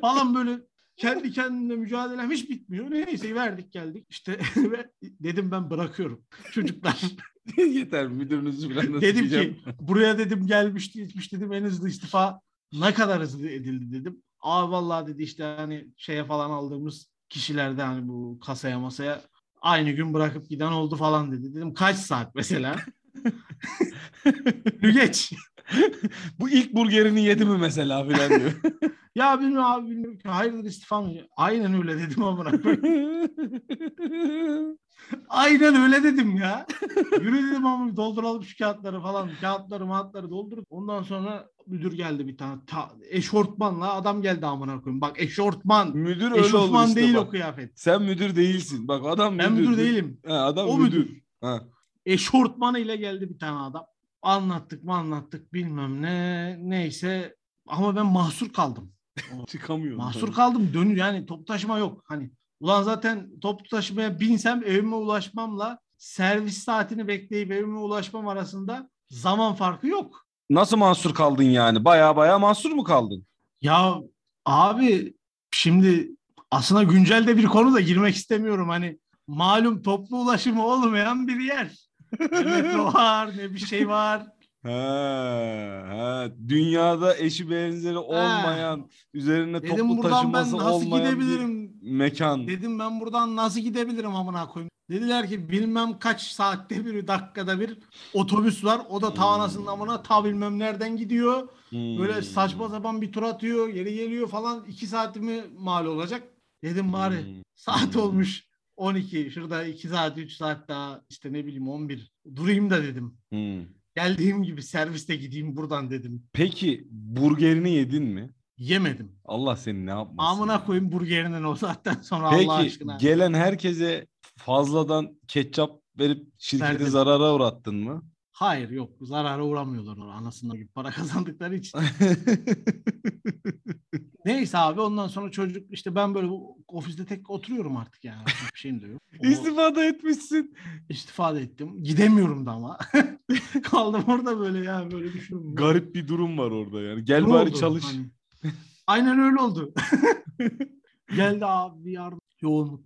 Falan böyle kendi kendine mücadelem hiç bitmiyor. Neyse verdik geldik. İşte dedim ben bırakıyorum. Çocuklar Yeter müdürünüzü falan da dedim sikeceğim. ki buraya dedim gelmişti geçmiş dedim en hızlı istifa ne kadar hızlı edildi dedim. Aa vallahi dedi işte hani şeye falan aldığımız kişilerde hani bu kasaya masaya aynı gün bırakıp giden oldu falan dedi. Dedim kaç saat mesela? Geç. Bu ilk burgerini yedi mi mesela filan diyor. Ya bilmiyorum abi bilmiyorum ki. Hayırdır istifa mı? Aynen öyle dedim amına. Aynen öyle dedim ya. Yürü dedim ama dolduralım şu kağıtları falan. Kağıtları mağıtları doldurduk. Ondan sonra müdür geldi bir tane. Ta, eşortmanla adam geldi amına koyayım. Bak eşortman. müdür öyle Eşofman işte değil bak. o kıyafet. Sen müdür değilsin. Bak adam Ben müdür. müdür değilim. Ha, adam O müdür. müdür. Ha. Eşortman ile geldi bir tane adam. Anlattık mı anlattık bilmem ne. Neyse ama ben mahsur kaldım. Çıkamıyor. Mahsur kaldım. Dönü yani top taşıma yok. Hani ulan zaten top taşımaya binsem evime ulaşmamla servis saatini bekleyip evime ulaşmam arasında zaman farkı yok. Nasıl mahsur kaldın yani? Baya baya mahsur mu kaldın? Ya abi şimdi aslında güncelde bir konu da girmek istemiyorum. Hani malum toplu ulaşımı olmayan bir yer. Ne metro var ne bir şey var. Ha, ha. Dünyada eşi benzeri olmayan, üzerine Dedim toplu buradan ben taşıması nasıl olmayan gidebilirim? bir mekan. Dedim ben buradan nasıl gidebilirim amına koyayım. Dediler ki bilmem kaç saatte bir dakikada bir otobüs var. O da ta Hmm. anasının amına ta bilmem nereden gidiyor. Hmm. Böyle saçma sapan bir tur atıyor. Geri geliyor falan. iki saatimi mal olacak. Dedim bari Hmm. saat Hmm. olmuş 12. Şurada 2 saat 3 saat daha işte ne bileyim 11. Durayım da dedim. Hmm. Geldiğim gibi serviste gideyim buradan dedim. Peki burgerini yedin mi? Yemedim. Allah seni ne yapmasın? Amına ya. koyayım burgerinin o saatten sonra Peki Allah aşkına. gelen herkese fazladan ketçap verip şirketi Verdim. zarara uğrattın mı? Hayır yok zarara uğramıyorlar anasından gibi para kazandıkları için. Neyse abi ondan sonra çocuk işte ben böyle bu ofiste tek oturuyorum artık yani. Hiçbir şeyim de yok. O İstifade etmişsin. istifade ettim. Gidemiyorum da ama. Kaldım orada böyle ya böyle düşünüyorum. Garip bir durum var orada yani. Gel Ne bari oldu? çalış. Hani- Aynen öyle oldu. Geldi abi bir yardım. Yoğunluk.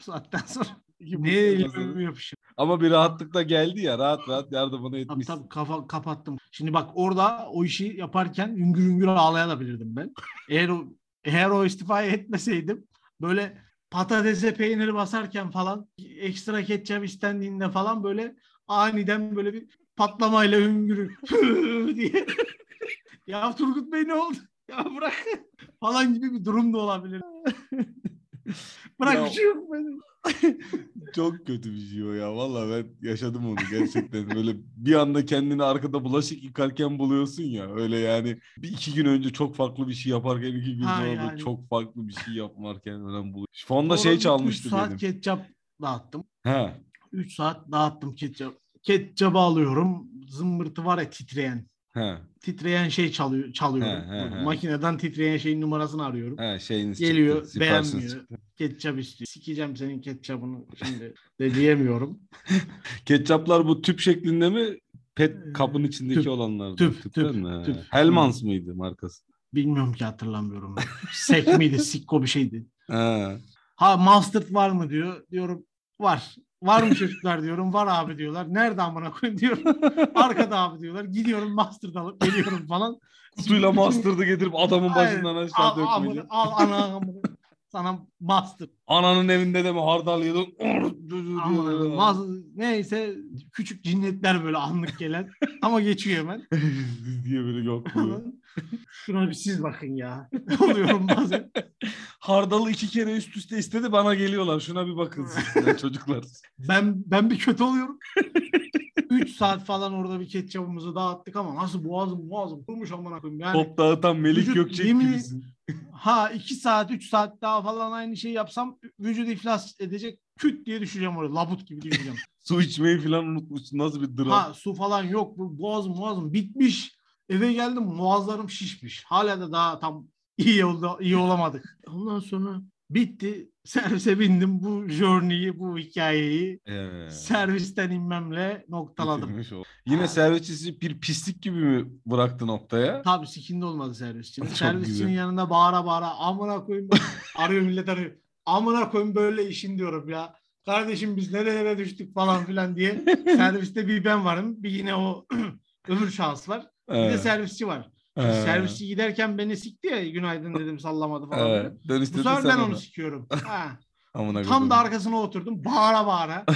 Saatten sonra. Arası. yapışır. Ama bir rahatlıkla geldi ya rahat rahat yardımını Tabii etmişsin. tabii kafa kapattım. Şimdi bak orada o işi yaparken hüngür hüngür ağlayabilirdim ben. Eğer o eğer o istifayı etmeseydim böyle patatese peyniri basarken falan ekstra ketçap istendiğinde falan böyle aniden böyle bir patlamayla hüngürü diye. ya Turgut Bey ne oldu? Ya bırak falan gibi bir durum da olabilir. bırak Ya- bir şey yok benim. Çok kötü bir şey o ya. Vallahi ben yaşadım onu gerçekten. Böyle bir anda kendini arkada bulaşık yıkarken buluyorsun ya. Öyle yani bir iki gün önce çok farklı bir şey yaparken iki gün sonra yani. çok farklı bir şey yapmarken falan buluyor. Fonda şey bir üç çalmıştı saat benim. ketçap dağıttım. Ha. 3 saat dağıttım ketçap. Ketçabı alıyorum. Zımbırtı var ya titreyen. Ha. Titreyen şey çalıyor, çalıyorum. He, he, he. Makineden titreyen şeyin numarasını arıyorum. Ha şeyiniz Geliyor çıktı. beğenmiyor. çıktı. Ketçap istiyor. Sikeceğim senin ketçabını şimdi de diyemiyorum. Ketçaplar bu tüp şeklinde mi? Pet Ee, kabın içindeki tüp, olanlardan. tüp, Tüpten tüp, mi? Tüp. Helmans mıydı markası? Bilmiyorum ki hatırlamıyorum. Sek miydi? Sikko bir şeydi. Ha. Ha mustard var mı diyor. Diyorum var. Var mı çocuklar diyorum. Var abi diyorlar. Nerede amına koyayım diyorum. Arkada abi diyorlar. Gidiyorum mustard alıp geliyorum falan. Kutuyla master'dı getirip adamın başından aşağı Al, dökmece. amına- al ana amına. Sana mustard. Ananın evinde de mi hardal yedin? Maz- neyse küçük cinnetler böyle anlık gelen. Ama geçiyor hemen. diye böyle yok. Şuna bir siz bakın ya. Oluyorum bazen. Hardalı iki kere üst üste istedi bana geliyorlar. Şuna bir bakın siz ya çocuklar. Ben ben bir kötü oluyorum. 3 saat falan orada bir ketçabımızı dağıttık ama nasıl boğazım boğazım kurmuş amına koyayım. Yani Top dağıtan Melik Vücut Gökçek yemin- gibisin. Ha 2 saat 3 saat daha falan aynı şeyi yapsam vücut iflas edecek. Küt diye düşeceğim oraya. Labut gibi düşeceğim. Su içmeyi falan unutmuşsun. Nasıl bir dram. ha su falan yok. Bu boğazım boğazım bitmiş. Eve geldim boğazlarım şişmiş. Hala da daha tam iyi oldu, iyi olamadık. Ondan sonra bitti. Servise bindim. Bu journey'i, bu hikayeyi Evet. servisten inmemle noktaladım. Yine servisçisi bir pislik gibi mi bıraktı noktaya? Tabii sikinde olmadı servisçinin. Servisçinin güzel. yanında bağıra bağıra amına koyayım. arıyor millet arıyor. Amına koyayım böyle işin diyorum ya. Kardeşim biz nerelere düştük falan filan diye. Serviste bir ben varım. Bir yine o öbür şahıs var. Bir de Evet. servisçi var. Evet. Servisçi giderken beni sikti ya günaydın dedim sallamadı falan. Dönüşte Bu sefer ben onu sikiyorum. Ha. Amına Tam da arkasına oturdum. Bağıra bağıra.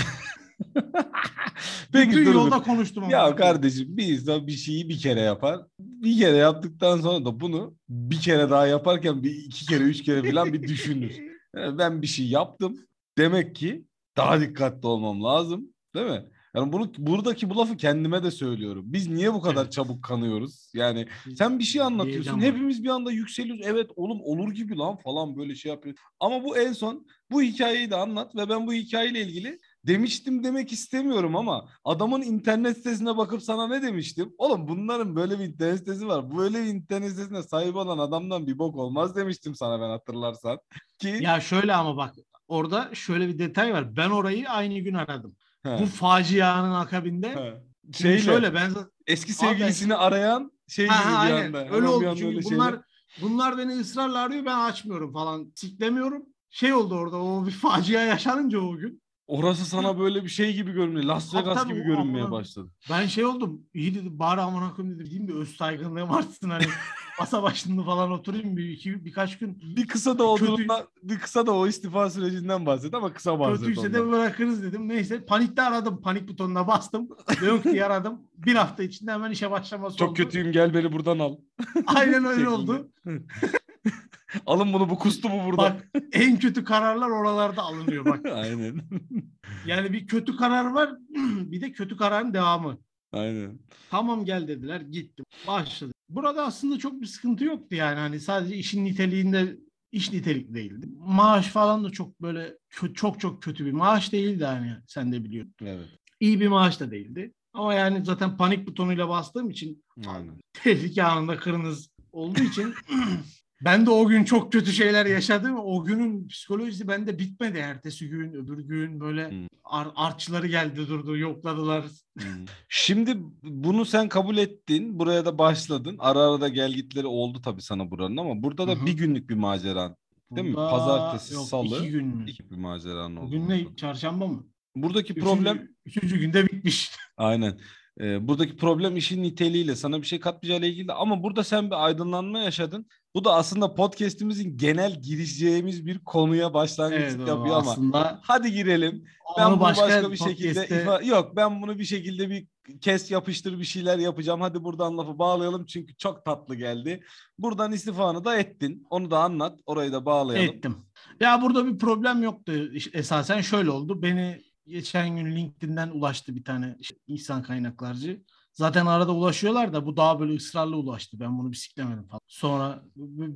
Peki Bütün yolda konuştum. amına Ya kardeşim bir insan bir şeyi bir kere yapar. Bir kere yaptıktan sonra da bunu bir kere daha yaparken bir iki kere üç kere falan bir düşünür. Yani ben bir şey yaptım. Demek ki daha dikkatli olmam lazım. Değil mi? Yani bunu buradaki bu lafı kendime de söylüyorum. Biz niye bu kadar Evet. çabuk kanıyoruz? Yani sen bir şey anlatıyorsun. Hepimiz bir anda yükseliyoruz. Evet oğlum olur gibi lan falan böyle şey yapıyor. Ama bu en son bu hikayeyi de anlat ve ben bu hikayeyle ilgili demiştim demek istemiyorum ama adamın internet sitesine bakıp sana ne demiştim? Oğlum bunların böyle bir internet sitesi var. Böyle bir internet sitesine sahip olan adamdan bir bok olmaz demiştim sana ben hatırlarsan. Ki Ya şöyle ama bak orada şöyle bir detay var. Ben orayı aynı gün aradım. He, Bu facianın akabinde he. Şeyle, şöyle ben eski sevgilisini arayan şey Ha, gibi ha, bir aynen. anda. Öyle oldu çünkü öyle bunlar şeyler- bunlar beni ısrarla arıyor ben açmıyorum falan. Siklemiyorum. Şey oldu orada o bir facia yaşanınca o gün. Orası sana böyle bir şey gibi görünüyor. Las Vegas tabii, gibi görünmeye amına- başladı. Ben şey oldum. İyi dedim bari amına koyayım dedim. Diyeyim bir öz saygınlığım artsın hani. masa başında falan oturayım bir iki birkaç gün. Bir kısa da o Kötü- bir kısa da o istifa sürecinden bahset ama kısa bahset Kötüyse ondan. de bırakırız dedim. Neyse panikte aradım. Panik butonuna bastım. Yok diye aradım. Bir hafta içinde hemen işe başlaması Çok oldu. kötüyüm gel beni buradan al. Aynen öyle oldu. Alın bunu bu kustu mu buradan? Bak en kötü kararlar oralarda alınıyor bak. Aynen. Yani bir kötü karar var bir de kötü kararın devamı. Aynen. Tamam gel dediler gittim başladı. Burada aslında çok bir sıkıntı yoktu yani hani sadece işin niteliğinde iş nitelikli değildi. Maaş falan da çok böyle çok çok kötü bir maaş değildi hani sen de biliyorsun. Evet. İyi bir maaş da değildi. Ama yani zaten panik butonuyla bastığım için Aynen. tehlike anında kırmızı olduğu için ben de o gün çok kötü şeyler yaşadım. O günün psikolojisi bende bitmedi. Ertesi gün, öbür gün böyle Hmm. ar- artçıları geldi durdu, yokladılar. Hmm. Şimdi bunu sen kabul ettin. Buraya da başladın. Ara ara da gelgitleri oldu tabii sana buranın ama burada da Hı hı. bir günlük bir maceran. Değil mi? Burada- Pazartesi, yok, salı. iki gün mü? İki bir maceran oldu. Bugün ne? Çarşamba mı? Buradaki Üçüncü- problem Üçüncü günde bitmiş. Aynen. Ee, buradaki problem işin niteliğiyle sana bir şey katmayacağıyla ilgili ama burada sen bir aydınlanma yaşadın Bu da aslında podcast'imizin genel girişeceğimiz bir konuya başlangıç Evet, yapıyor ama aslında hadi girelim. Ben bunu başka, bir şekilde ifa- yok ben bunu bir şekilde bir kes yapıştır bir şeyler yapacağım. Hadi buradan lafı bağlayalım çünkü çok tatlı geldi. Buradan istifanı da ettin. Onu da anlat. Orayı da bağlayalım. ettim. Ya burada bir problem yoktu. Esasen şöyle oldu. Beni geçen gün LinkedIn'den ulaştı bir tane işte insan kaynaklarcı. Zaten arada ulaşıyorlar da bu daha böyle ısrarlı ulaştı. Ben bunu bisiklemedim falan. Sonra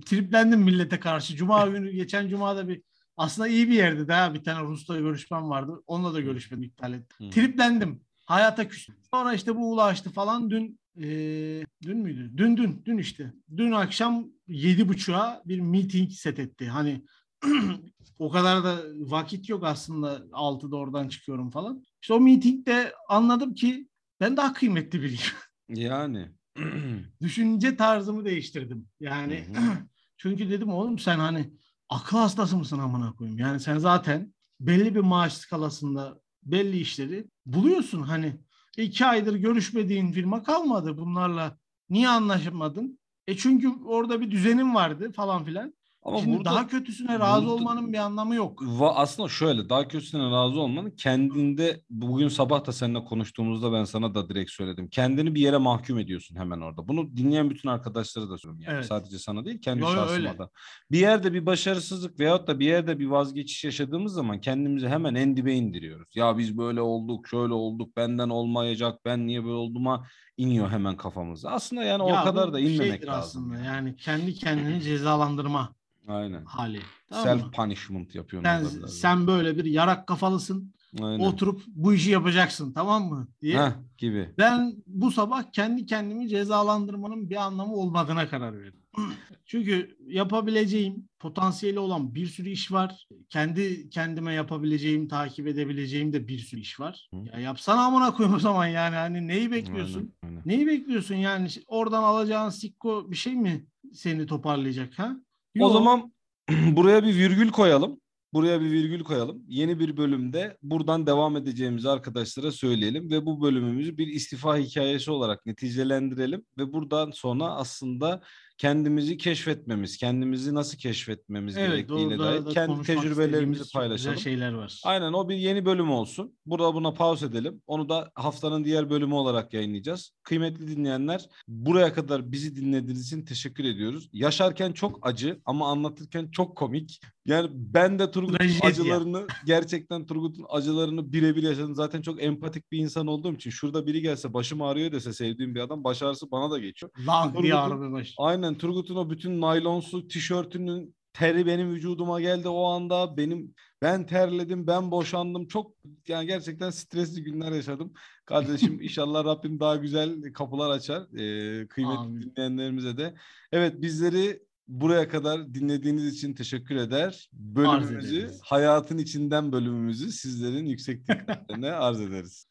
triplendim millete karşı. Cuma günü geçen cumada bir aslında iyi bir yerdi daha bir tane Rus'la görüşmem vardı. Onunla da görüşmedim iptal ettim. Hı. Triplendim. Hayata küstüm. Sonra işte bu ulaştı falan dün eee, dün müydü? Dün dün dün işte. Dün akşam yedi buçuğa bir meeting set etti. Hani o kadar da vakit yok aslında 6'da oradan çıkıyorum falan. İşte o meetingde anladım ki ben daha kıymetli biriyim. Yani. Düşünce tarzımı değiştirdim. Yani çünkü dedim oğlum sen hani akıl hastası mısın amına koyayım? Yani sen zaten belli bir maaş skalasında belli işleri buluyorsun. Hani iki aydır görüşmediğin firma kalmadı bunlarla. Niye anlaşamadın? E çünkü orada bir düzenim vardı falan filan. Ama Şimdi burada daha kötüsüne razı burada- olmanın bir anlamı yok. Aslında şöyle daha kötüsüne razı olmanın kendinde bugün sabah da seninle konuştuğumuzda ben sana da direkt söyledim. Kendini bir yere mahkum ediyorsun hemen orada. Bunu dinleyen bütün arkadaşlara da söylüyorum yani. Evet. Sadece sana değil kendi yo, şahsıma öyle. da. Bir yerde bir başarısızlık veyahut da bir yerde bir vazgeçiş yaşadığımız zaman kendimizi hemen en dibe indiriyoruz. Ya biz böyle olduk, şöyle olduk, benden olmayacak, ben niye böyle olduğuma iniyor hemen kafamıza. Aslında yani Ya o kadar da inmemek lazım. aslında. Yani kendi kendini cezalandırma Aynen. hali. Tamam Self mı? punishment yapıyorsun. Sen, sen böyle bir yarak kafalısın. Aynen. Oturup bu işi yapacaksın tamam mı? diye. Heh, gibi. Ben bu sabah kendi kendimi cezalandırmanın bir anlamı olmadığına karar verdim. Çünkü yapabileceğim, potansiyeli olan bir sürü iş var. Kendi kendime yapabileceğim, takip edebileceğim de bir sürü iş var. Hı. Ya yapsana amına koyayım o zaman yani. Hani neyi bekliyorsun? Aynen, aynen. Neyi bekliyorsun yani? Oradan alacağın sikko bir şey mi seni toparlayacak ha? O Yok. zaman buraya bir virgül koyalım. Buraya bir virgül koyalım. Yeni bir bölümde buradan devam edeceğimizi arkadaşlara söyleyelim ve bu bölümümüzü bir istifa hikayesi olarak neticelendirelim ve buradan sonra aslında kendimizi keşfetmemiz, kendimizi nasıl keşfetmemiz evet, gerektiğine dair da kendi tecrübelerimizi paylaşalım. şeyler var. Aynen o bir yeni bölüm olsun. Burada buna pause edelim. Onu da haftanın diğer bölümü olarak yayınlayacağız. Kıymetli dinleyenler buraya kadar bizi dinlediğiniz için teşekkür ediyoruz. Yaşarken çok acı ama anlatırken çok komik. Yani ben de Turgut'un acılarını gerçekten Turgut'un acılarını birebir yaşadım. Zaten çok empatik bir insan olduğum için şurada biri gelse başım ağrıyor dese sevdiğim bir adam baş ağrısı bana da geçiyor. Lang diye Turgut'un- ağrımaya başladı. Aynen Turgut'un o bütün naylonsu tişörtünün teri benim vücuduma geldi o anda. Benim ben terledim, ben boşandım. Çok yani gerçekten stresli günler yaşadım. Kardeşim inşallah Rabbim daha güzel kapılar açar. Ee, kıymetli Amin. dinleyenlerimize de. Evet bizleri buraya kadar dinlediğiniz için teşekkür eder. Bölümümüzü, hayatın içinden bölümümüzü sizlerin yüksek dikkatlerine arz ederiz.